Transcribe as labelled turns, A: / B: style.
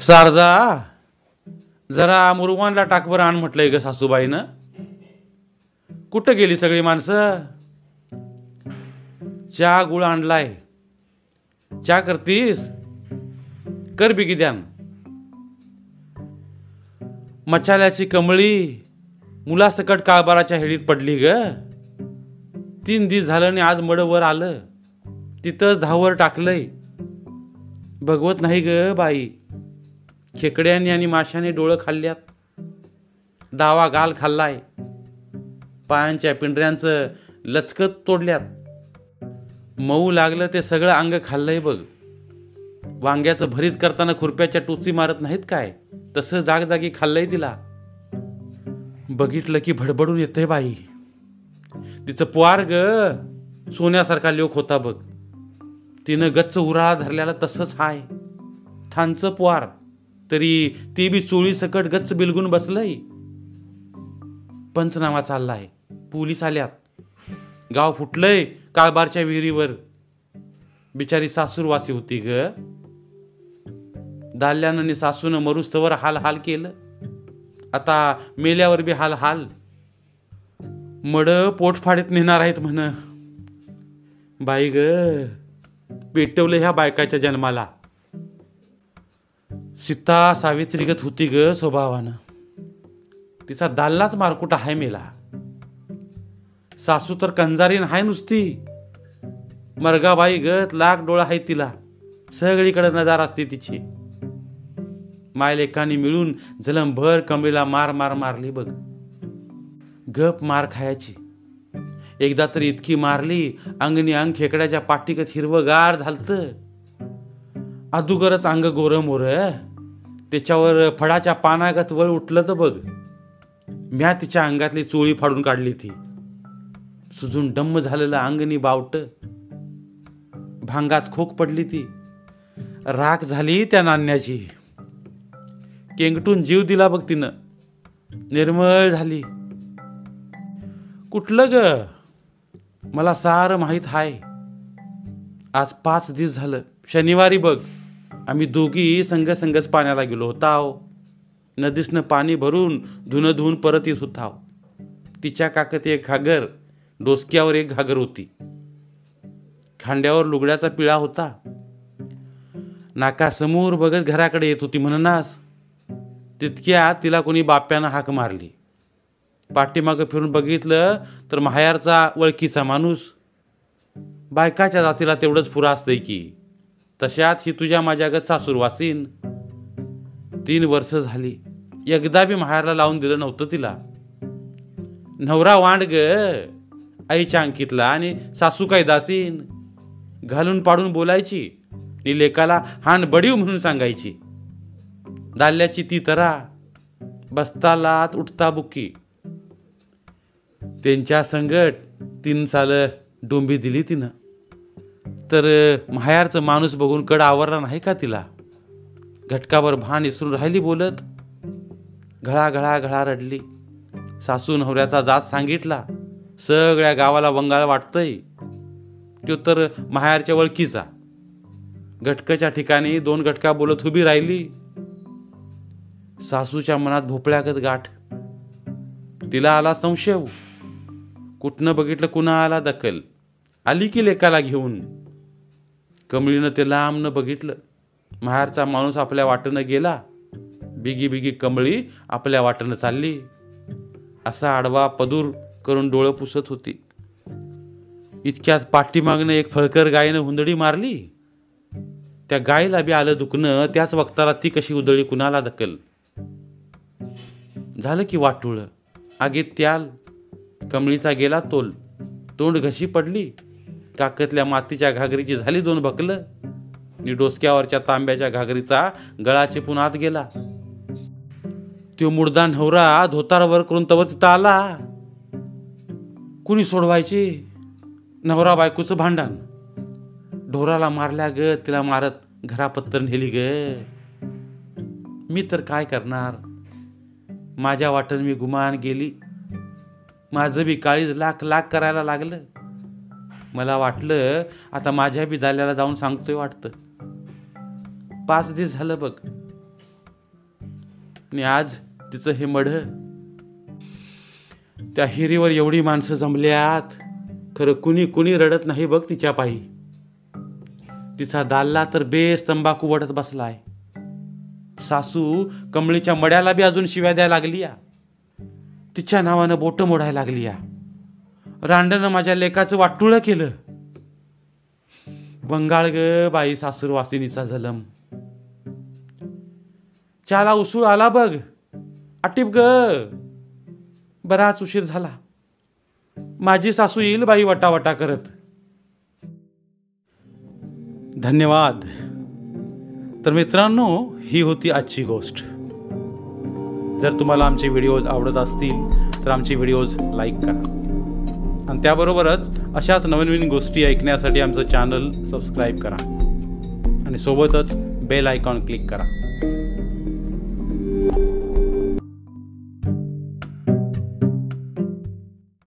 A: Sharjah जरा मुरुवानला टाक बरं आण म्हटलंय ग सासूबाईनं. कुठं गेली सगळी माणसं? चहा गुळ आणलाय. चहा करतीस? कर बिगी द्यान. मचाल्याची कमळी मुलासकट काळबाराच्या हेळीत पडली ग. तीन दिस झालं आणि आज मड वर आलं. तिथंच धावर टाकलंय. भगवत नाही ग बाई. खेकड्यांनी आणि माशाने डोळं खाल्ल्यात. डावा गाल खाल्लाय. पायांच्या पिंढऱ्यांचं लचकत तोडल्यात. मऊ लागलं ते सगळं अंग खाल्लंय बघ. वांग्याचं भरीत करताना खुरप्याच्या टोची मारत नाहीत काय? तसं जागजागी खाल्लंय तिला. बघितलं की भडबडून येतंय बाई. तिचं पुआर ग. सोन्यासारखा लोक होता बघ. तिनं गच्च उराळा धरल्याला तसंच हाय. थांचं पुआर. तरी ती बी चोळी सकट गच्च बिलगून बसलंय. पंचनामा चाललाय. पोलीस आल्यात. गाव फुटलंय काळबारच्या विहिरीवर. बिचारी सासूरवासी होती ग. दाल्यानं आणि सासूनं मरुस्तवर हाल हाल केलं. आता मेल्यावर बी हाल हाल मड पोटफाडीत नेणार आहेत म्हण. बाई ग पेटवलं ह्या बायकाच्या जन्माला. सीता सावित्रीगत होती ग स्वभावानं. तिचा दाल्लाच मारकुटा हाय मेला. सासू तर कंजारीन हाय नुसती. मरगाबाई गत लाख डोळा आहे तिला. सगळीकडे नजार असते तिची. मायलेकांनी मिळून जलमभर कमळीला मार मार मारली बघ. गप मार खायची. एकदा तर इतकी मारली अंगणी अंग खेकड्याच्या पाठीगत हिरवगार झालतं. अदुगरच अंग गोरं मोरं. त्याच्यावर फळाच्या पानागत वळ उठलं तर बघ. म्या तिच्या अंगातली चोळी फाडून काढली ती. सुजून डम्म झालेलं अंगणी बावट. भांगात खोक पडली ती. राख झाली त्या नाण्याची. केंगटून जीव दिला बघ तिनं. निर्मळ झाली. कुठलं ग? मला सारं माहीत हाय. आज पाच दिवस झालं. शनिवारी बघ. आम्ही दोघी संघ संघच पाण्याला गेलो होताव नदीसनं पाणी भरून धुणं धुवून परत येत होताव तिच्या काकत एक घागर डोसक्यावर एक घागर होती. खांड्यावर लुगड्याचा पिळा होता. नाकासमोर बघत घराकडे येत होती म्हणनास तितक्या तिला कोणी बाप्यानं हाक मारली. पाठीमागं फिरून बघितलं तर माहेरचा वळखीचा माणूस. बायकाच्या जातीला तेवढंच पुरा असतंय की. तशात ही तुझ्या माझ्यागत सासूर वासीन तीन वर्ष झाली. एकदा बी माहेरला लावून दिलं नव्हतं तिला. नवरा वांड ग. आईच्या अंकीतला आणि सासू काय दासीन घालून पाडून बोलायची. नि लेकाला हाण बडीव म्हणून सांगायची. दाल्याची ती तरा. बसता लात उठता बुक्की. त्यांच्या संगट तीन साल डोंबी दिली तिनं. तर माहेरचं माणूस बघून कड आवरला नाही का तिला? घटकावर भान इसरून राहिली बोलत. घळा घळा घळा रडली. सासू नवऱ्याचा जात सांगितला. सगळ्या गावाला वंगाळ वाटतंय. तो तर माहेरच्या वळखीचा घटकाच्या ठिकाणी दोन घटका बोलत उभी राहिली. सासूच्या मनात भोपळ्यागत गाठ. तिला आला संशय. कुठनं बघितलं कुणा आला दखल. आली की लेकाला घेऊन. कमळीनं ते लांबनं बघितलं. माहेरचा माणूस आपल्या वाटेनं गेला. बिगी बिगी कमळी आपल्या वाटेनं चालली. असा आडवा पदूर करून डोळं पुसत होती. इतक्यात पाठीमागनं एक फळकर गायनं हुंदडी मारली. त्या गायीला बी आलं दुखणं त्याच वक्ताला ती कशी उदळी कुणाला दकल झालं की वाटुळं. आगीत त्याल. कमळीचा गेला तोल. तोंड घशी पडली. काकतल्या मातीच्या घागरीची झाली दोन भकलं नि डोसक्यावरच्या तांब्याच्या घागरीचा गळा चिपून आत गेला. त्यो मुडदा नवरा धोतारावर करून तवर तिथं आला. कुणी सोडवायची? नवरा बायकोचं भांडण. ढोराला मारल्या ग तिला मारत घरापत्तर नेली ग. मी तर काय करणार? माझ्या वाटण मी गुमान गेली. माझं बी काळीज लाख लाख करायला लागलं. मला वाटलं आता माझ्या बी दाल्याला जाऊन सांगतोय वाटतं. पाच दिवस झालं बघ. आणि आज तिचं हे मढ. त्या हिरीवर एवढी माणसं जमल्यात. खरं कुणी कुणी रडत नाही बघ तिच्या पायी. तिचा दाल्ला तर बेस तंबाखू वडत बसलाय. सासू कमळीच्या मड्याला बी अजून शिव्या द्यायला लागली या तिच्या नावानं बोट मोडायला लागली या रांडनं माझ्या लेकाचं वाटुळं केलं. बंगाळ ग बाई सासूर वासिनीचा जलम चाला उसूळ आला बघ. आटीप ग. बराच उशीर झाला. माझी सासू येईल बाई वटावटा करत. धन्यवाद. तर मित्रांनो ही होती आजची गोष्ट. जर तुम्हाला आमचे व्हिडिओज आवडत असतील तर आमचे व्हिडिओज लाईक करा. आणि त्याबरोबरच अशाच नवीन नवीन गोष्टी ऐकण्यासाठी आमचं चॅनल सबस्क्राईब करा. आणि सोबतच बेल आयकॉन क्लिक करा.